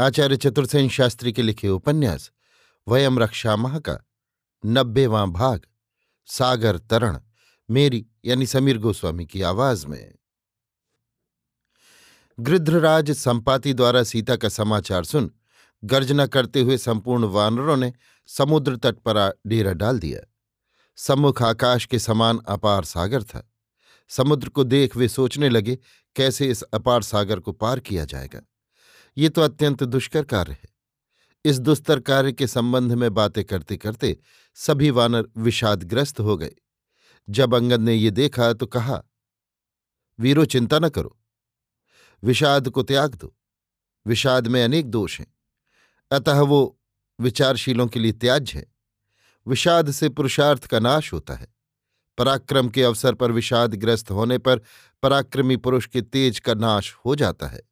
आचार्य चतुर्सेन शास्त्री के लिखे उपन्यास, वयम रक्षा माह का नब्बेवां भाग, सागर तरण, मेरी यानी समीर गोस्वामी की आवाज़ में। गृध्रराज संपाति द्वारा सीता का समाचार सुन, गर्जना करते हुए संपूर्ण वानरों ने समुद्र तट पर डेरा डाल दिया। सम्मुख आकाश के समान अपार सागर था। समुद्र को देख वे सोचने लगे, कैसे इस अपार सागर को पार किया जाएगा? ये तो अत्यंत दुष्कर कार्य है। इस दुस्तर कार्य के संबंध में बातें करते करते सभी वानर विषादग्रस्त हो गए। जब अंगद ने ये देखा तो कहा, वीरो, चिंता न करो। विषाद को त्याग दो। विषाद में अनेक दोष हैं। अतः वो विचारशीलों के लिए त्याज्य है। विषाद से पुरुषार्थ का नाश होता है। पराक्रम के अवसर पर विषादग्रस्त होने पर पराक्रमी पुरुष के तेज का नाश हो जाता है।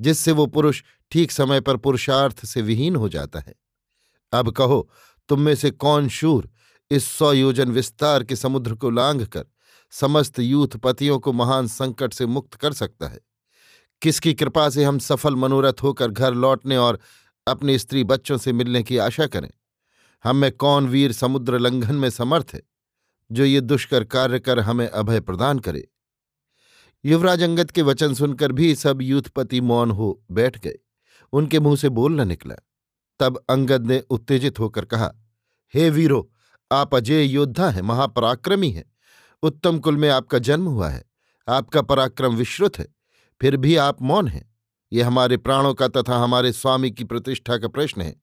जिससे वो पुरुष ठीक समय पर पुरुषार्थ से विहीन हो जाता है। अब कहो, तुम में से कौन शूर इस सौ योजन विस्तार के समुद्र को लांघ कर समस्त यूथपतियों को महान संकट से मुक्त कर सकता है? किसकी कृपा से हम सफल मनोरथ होकर घर लौटने और अपने स्त्री बच्चों से मिलने की आशा करें? हम में कौन वीर समुद्र लंघन में समर्थ है, जो ये दुष्कर कार्य कर हमें अभय प्रदान करे? युवराज अंगद के वचन सुनकर भी सब यूथपति मौन हो बैठ गए। उनके मुँह से बोल न निकला। तब अंगद ने उत्तेजित होकर कहा, हे वीरो, आप अजय योद्धा हैं, महापराक्रमी हैं। उत्तम कुल में आपका जन्म हुआ है। आपका पराक्रम विश्रुत है। फिर भी आप मौन हैं। ये हमारे प्राणों का तथा हमारे स्वामी की प्रतिष्ठा का प्रश्न है।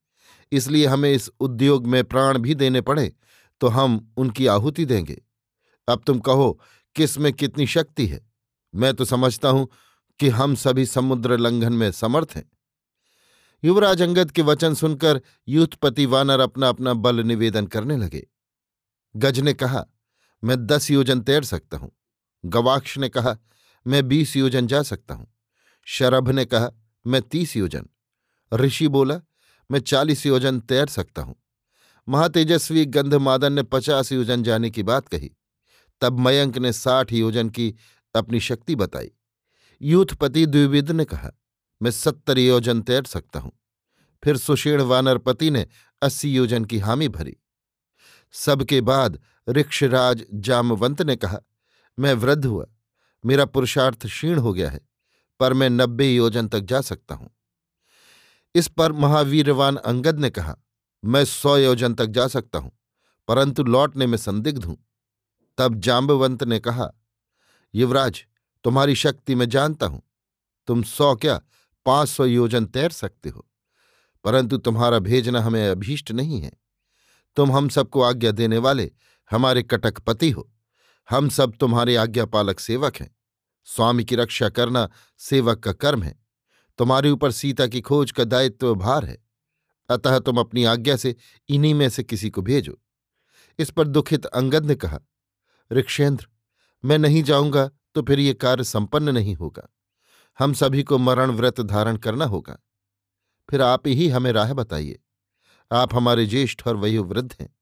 इसलिए हमें इस उद्योग में प्राण भी देने पड़े तो हम उनकी आहुति देंगे। अब तुम कहो, किसमें कितनी शक्ति है? मैं तो समझता हूँ कि हम सभी समुद्र लंघन में समर्थ हैं। युवराज अंगद के वचन सुनकर यूथपति वानर अपना अपना बल निवेदन करने लगे। गज ने कहा, मैं दस योजन तैर सकता हूँ। गवाक्ष ने कहा, मैं बीस योजन जा सकता हूँ। शरभ ने कहा, मैं तीस योजन। ऋषि बोला, मैं चालीस योजन तैर सकता हूँ। महातेजस्वी गंधमादन ने पचास योजन जाने की बात कही। तब मयंक ने साठ योजन की अपनी शक्ति बताई। यूथपति द्विविद ने कहा, मैं सत्तर योजन तैर सकता हूँ। फिर सुषेण वानरपति ने अस्सी योजन की हामी भरी। सबके बाद ऋक्षराज जामवंत ने कहा, मैं वृद्ध हुआ। मेरा पुरुषार्थ क्षीण हो गया है, पर मैं नब्बे योजन तक जा सकता हूँ। इस पर महावीरवान अंगद ने कहा, मैं सौ योजन तक जा सकता हूँ, परंतु लौटने में संदिग्ध हूँ। तब जाम्बवंत ने कहा युवराज, तुम्हारी शक्ति मैं जानता हूँ। तुम सौ क्या पाँच सौ योजन तैर सकते हो। परंतु तुम्हारा भेजना हमें अभीष्ट नहीं है। तुम हम सबको आज्ञा देने वाले हमारे कटकपति हो। हम सब तुम्हारे आज्ञापालक सेवक हैं। स्वामी की रक्षा करना सेवक का कर्म है। तुम्हारे ऊपर सीता की खोज का दायित्व भार है। अतः तुम अपनी आज्ञा से इन्हीं में से किसी को भेजो। इस पर दुखित अंगद ने कहा, ऋक्षेंद्र मैं नहीं जाऊँगा तो फिर ये कार्य संपन्न नहीं होगा। हम सभी को मरण व्रत धारण करना होगा। फिर आप ही हमें राह बताइए। आप हमारे ज्येष्ठ और वयोवृद्ध हैं।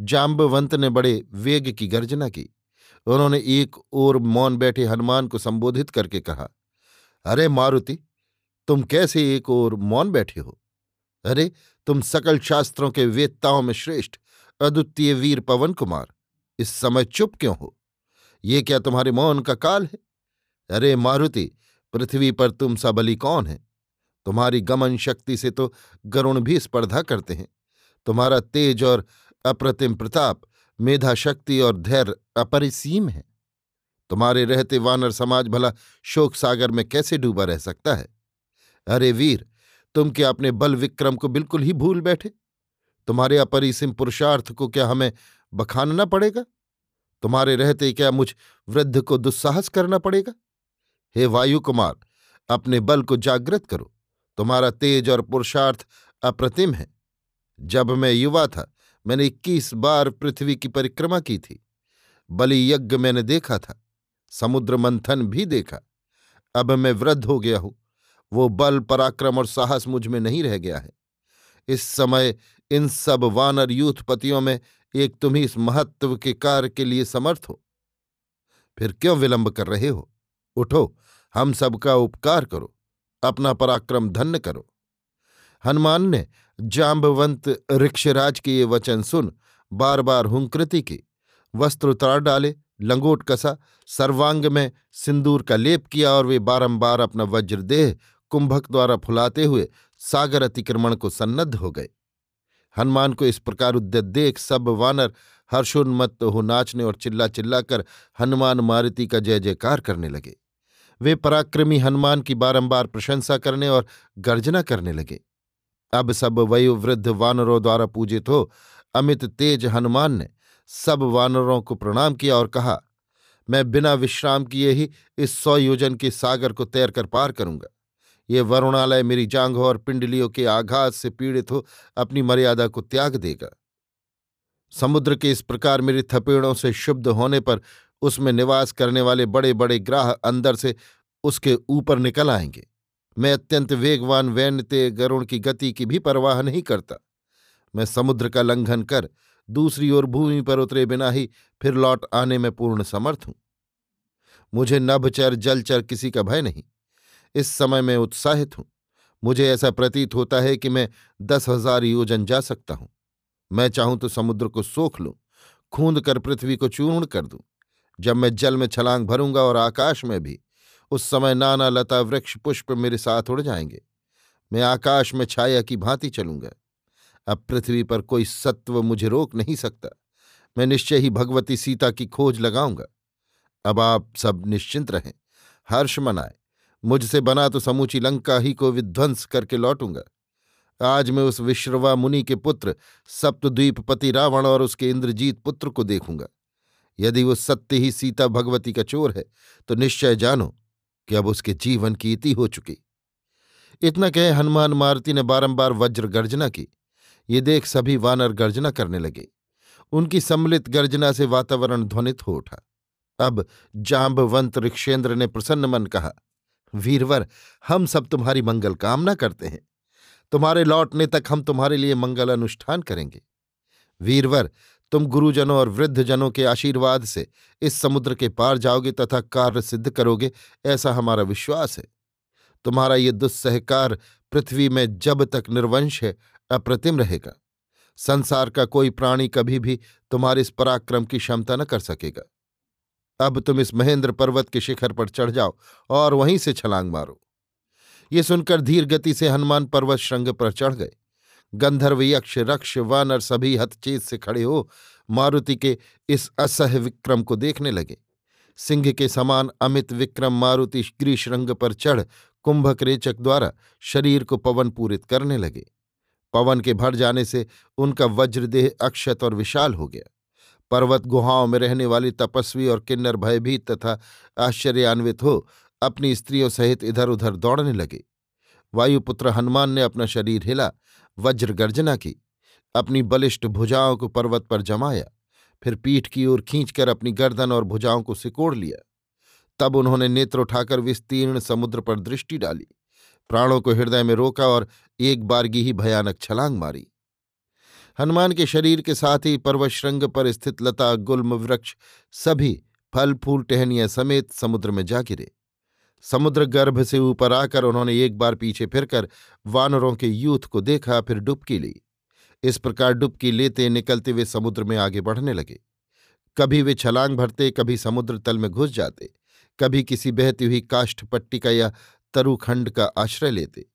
जाम्बवंत ने बड़े वेग की गर्जना की। उन्होंने एक ओर मौन बैठे हनुमान को संबोधित करके कहा, अरे मारुति, तुम कैसे एक ओर मौन बैठे हो? अरे, तुम सकल शास्त्रों के वेत्ताओं में श्रेष्ठ, अद्वितीय वीर पवन कुमार, इस समय चुप क्यों हो? ये क्या तुम्हारे मौन का काल है? अरे मारुति, पृथ्वी पर तुम सबली कौन है। तुम्हारी गमन शक्ति से तो गरुण भी स्पर्धा करते हैं। तुम्हारा तेज और अप्रतिम प्रताप, मेधा शक्ति और धैर्य अपरिसीम है। तुम्हारे रहते वानर समाज भला शोक सागर में कैसे डूबा रह सकता है? अरे वीर, तुम क्या अपने बल विक्रम को बिल्कुल ही भूल बैठे? तुम्हारे अपरिसीम पुरुषार्थ को क्या हमें बखानना पड़ेगा? तुम्हारे रहते क्या मुझ वृद्ध को दुस्साहस करना पड़ेगा? हे वायु कुमार अपने बल को जागृत करो। तुम्हारा तेज और पुरुषार्थ अप्रतिम है। जब मैं युवा था, मैंने इक्कीस बार पृथ्वी की परिक्रमा की थी। बलि यज्ञ मैंने देखा था, समुद्र मंथन भी देखा। अब मैं वृद्ध हो गया हूँ। वो बल, पराक्रम और साहस मुझमें नहीं रह गया है। इस समय इन सब वानर यूथपतियों में एक तुम ही इस महत्व के कार्य के लिए समर्थ हो। फिर क्यों विलंब कर रहे हो? उठो, हम सबका उपकार करो, अपना पराक्रम धन्य करो। हनुमान ने जाम्बवंत ऋक्षराज के ये वचन सुन बार बार हुंकृति की, वस्त्र उतार डाले, लंगोट कसा, सर्वांग में सिंदूर का लेप किया और वे बारंबार अपना वज्रदेह कुंभक द्वारा फुलाते हुए सागर अतिक्रमण को सन्नद्ध हो गए। हनुमान को इस प्रकार उद्यत देख सब वानर हर्षोन्मत्त हो नाचने और चिल्ला चिल्लाकर हनुमान मारुति का जय जयकार करने लगे। वे पराक्रमी हनुमान की बारंबार प्रशंसा करने और गर्जना करने लगे। अब सब वयोवृद्ध वानरों द्वारा पूजित हो अमित तेज हनुमान ने सब वानरों को प्रणाम किया और कहा, मैं बिना विश्राम किए ही इस सौ योजन के सागर को तैर कर पार करूँगा। ये वरुणालय मेरी जांघों और पिंडलियों के आघात से पीड़ित हो, अपनी मर्यादा को त्याग देगा। समुद्र के इस प्रकार मेरी थपेड़ों से शुद्ध होने पर उसमें निवास करने वाले बड़े बड़े ग्राह अंदर से उसके ऊपर निकल आएँगे। मैं अत्यंत वेगवान वैन्यते गरुण की गति की भी परवाह नहीं करता। मैं समुद्र का लंघन कर दूसरी ओर भूमि पर उतरे बिना ही फिर लौट आने में पूर्ण समर्थ हूँ। मुझे नभचर जलचर किसी का भय नहीं। इस समय मैं उत्साहित हूँ। मुझे ऐसा प्रतीत होता है कि मैं दस हज़ार योजन जा सकता हूँ। मैं चाहूँ तो समुद्र को सोख लूँ, खूंद कर पृथ्वी को चूर्ण कर दूँ। जब मैं जल में छलांग भरूँगा और आकाश में भी, उस समय नाना लता वृक्ष पुष्प मेरे साथ उड़ जाएँगे। मैं आकाश में छाया की भांति चलूँगा। अब पृथ्वी पर कोई सत्व मुझे रोक नहीं सकता। मैं निश्चय ही भगवती सीता की खोज लगाऊँगा। अब आप सब निश्चिंत रहें। हर्ष मनाए। मुझसे बना तो समूची लंका ही को विध्वंस करके लौटूँगा। आज मैं उस विश्रवा मुनि के पुत्र, सप्तद्वीपपति रावण और उसके इंद्रजीत पुत्र को देखूँगा। यदि वो सत्य ही सीता भगवती का चोर है तो निश्चय जानो कि अब उसके जीवन की इति हो चुकी। इतना कहे हनुमान मारुति ने बारंबार वज्र गर्जना की। ये देख सभी वानर गर्जना करने लगे। उनकी सम्मिलित गर्जना से वातावरण ध्वनित हो उठा। अब जाम्बवंत ऋक्षेंद्र ने प्रसन्न मन कहा वीरवर, हम सब तुम्हारी मंगल कामना करते हैं। तुम्हारे लौटने तक हम तुम्हारे लिए मंगल अनुष्ठान करेंगे। वीरवर, तुम गुरुजनों और वृद्धजनों के आशीर्वाद से इस समुद्र के पार जाओगे तथा कार्य सिद्ध करोगे, ऐसा हमारा विश्वास है। तुम्हारा ये दुस्सहकार पृथ्वी में जब तक निर्वंश है, अप्रतिम रहेगा। संसार का कोई प्राणी कभी भी तुम्हारे इस पराक्रम की क्षमता न कर सकेगा। अब तुम इस महेंद्र पर्वत के शिखर पर चढ़ जाओ और वहीं से छलांग मारो। ये सुनकर धीर गति से हनुमान पर्वत श्रृंग पर चढ़ गए। गंधर्व यक्ष, रक्ष, वानर सभी हतचेत से खड़े हो मारुति के इस असह विक्रम को देखने लगे। सिंह के समान अमित विक्रम मारुति ग्रीशृंग पर चढ़ कुंभक रेचक द्वारा शरीर को पवन पूरित करने लगे। पवन के भर जाने से उनका वज्रदेह अक्षत और विशाल हो गया। पर्वत गुहाओं में रहने वाली तपस्वी और किन्नर भयभीत तथा आश्चर्यान्वित हो अपनी स्त्रियों सहित इधर उधर दौड़ने लगे। वायुपुत्र हनुमान ने अपना शरीर हिला, वज्र गर्जना की, अपनी बलिष्ठ भुजाओं को पर्वत पर जमाया, फिर पीठ की ओर खींचकर अपनी गर्दन और भुजाओं को सिकोड़ लिया। तब उन्होंने नेत्र उठाकर विस्तीर्ण समुद्र पर दृष्टि डाली, प्राणों को हृदय में रोका और एक बारगी ही भयानक छलांग मारी। हनुमान के शरीर के साथ ही पर्वश्रृंग पर स्थित लता, गुल्म, वृक्ष सभी फल, फूल, टहनिया समेत समुद्र में जा गिरे। समुद्र गर्भ से ऊपर आकर उन्होंने एक बार पीछे फिरकर वानरों के यूथ को देखा, फिर डुबकी ली। इस प्रकार डुबकी लेते निकलते वे समुद्र में आगे बढ़ने लगे। कभी वे छलांग भरते, कभी समुद्र तल में घुस जाते, कभी किसी बहती हुई काष्ठ पट्टी का या तरुखंड का आश्रय लेते।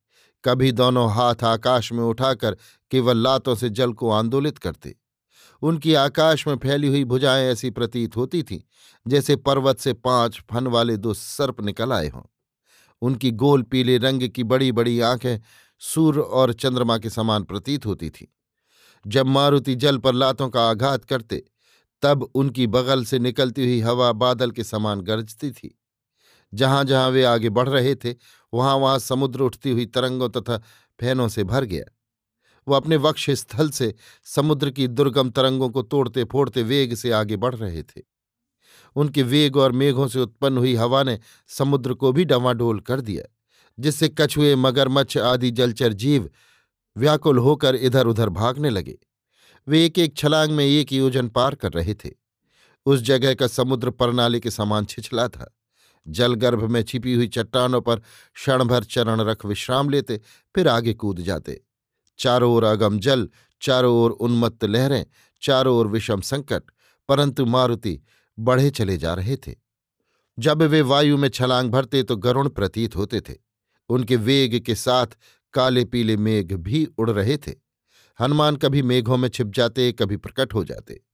कभी दोनों हाथ आकाश में उठाकर केवल लातों से जल को आंदोलित करते। उनकी आकाश में फैली हुई भुजाएँ ऐसी प्रतीत होती थीं, जैसे पर्वत से पाँच फन वाले दो सर्प निकल आए हों। उनकी गोल पीले रंग की बड़ी बड़ी आँखें सूर्य और चंद्रमा के समान प्रतीत होती थीं। जब मारुति जल पर लातों का आघात करते, तब उनकी बगल से निकलती हुई हवा बादल के समान गरजती थी। जहाँ जहाँ वे आगे बढ़ रहे थे वहाँ वहाँ समुद्र उठती हुई तरंगों तथा फैनों से भर गया। वो अपने वक्ष स्थल से समुद्र की दुर्गम तरंगों को तोड़ते फोड़ते वेग से आगे बढ़ रहे थे। उनके वेग और मेघों से उत्पन्न हुई हवा ने समुद्र को भी डवाडोल कर दिया, जिससे कछुए, मगरमच्छ आदि जलचर जीव व्याकुल होकर इधर उधर भागने लगे। वे एक एक छलांग में एक योजन पार कर रहे थे। उस जगह का समुद्र प्रणाली के समान छिछला था। जलगर्भ में छिपी हुई चट्टानों पर क्षणभर चरण रख विश्राम लेते, फिर आगे कूद जाते। चारों ओर अगम जल, चारों ओर उन्मत्त लहरें, चारों ओर विषम संकट, परंतु मारुति बढ़े चले जा रहे थे। जब वे वायु में छलांग भरते तो गरुण प्रतीत होते थे। उनके वेग के साथ काले पीले मेघ भी उड़ रहे थे। हनुमान कभी मेघों में छिप जाते, कभी प्रकट हो जाते।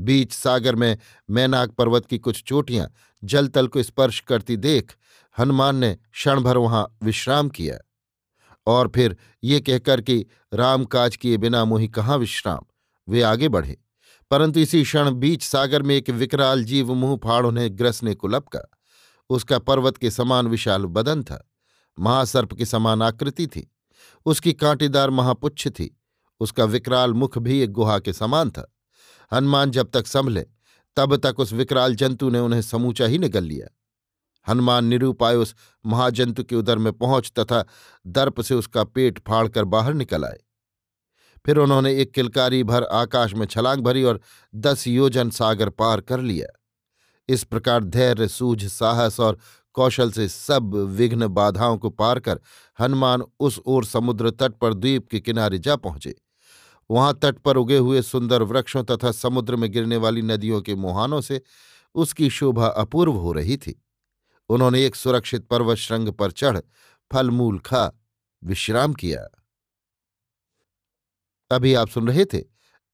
बीच सागर में मैनाक पर्वत की कुछ चोटियाँ जलतल को स्पर्श करती देख हनुमान ने क्षण भर वहाँ विश्राम किया और फिर ये कहकर कि रामकाज किए बिना मोही कहाँ विश्राम? वे आगे बढ़े। परंतु इसी क्षण बीच सागर में एक विकराल जीव मुँह फाड़ उन्हें ग्रसने को लपका। उसका पर्वत के समान विशाल बदन था। महासर्प के समान आकृति थी। उसकी कांटेदार महापुच्छ थी। उसका विकराल मुख भी एक गुहा के समान था। हनुमान जब तक संभले तब तक उस विकराल जंतु ने उन्हें समूचा ही निगल लिया। हनुमान निरूपाय उस महाजंतु के उदर में पहुँच तथा दर्प से उसका पेट फाड़कर बाहर निकल आए। फिर उन्होंने एक किलकारी भर आकाश में छलांग भरी और दस योजन सागर पार कर लिया। इस प्रकार धैर्य, सूझ, साहस और कौशल से सब विघ्न बाधाओं को पार कर हनुमान उस ओर समुद्र तट पर द्वीप के किनारे जा पहुँचे। वहाँ तट पर उगे हुए सुंदर वृक्षों तथा समुद्र में गिरने वाली नदियों के मुहानों से उसकी शोभा अपूर्व हो रही थी। उन्होंने एक सुरक्षित पर्वत श्रृंग पर चढ़ फल मूल खा, विश्राम किया। अभी आप सुन रहे थे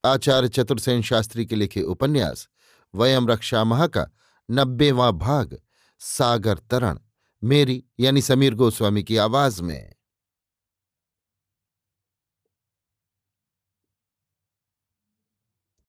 आचार्य चतुर्सेन शास्त्री के लिखे उपन्यास, वयम रक्षा महा का नब्बेवां भाग, सागर तरण, मेरी यानी समीर गोस्वामी की आवाज़ में।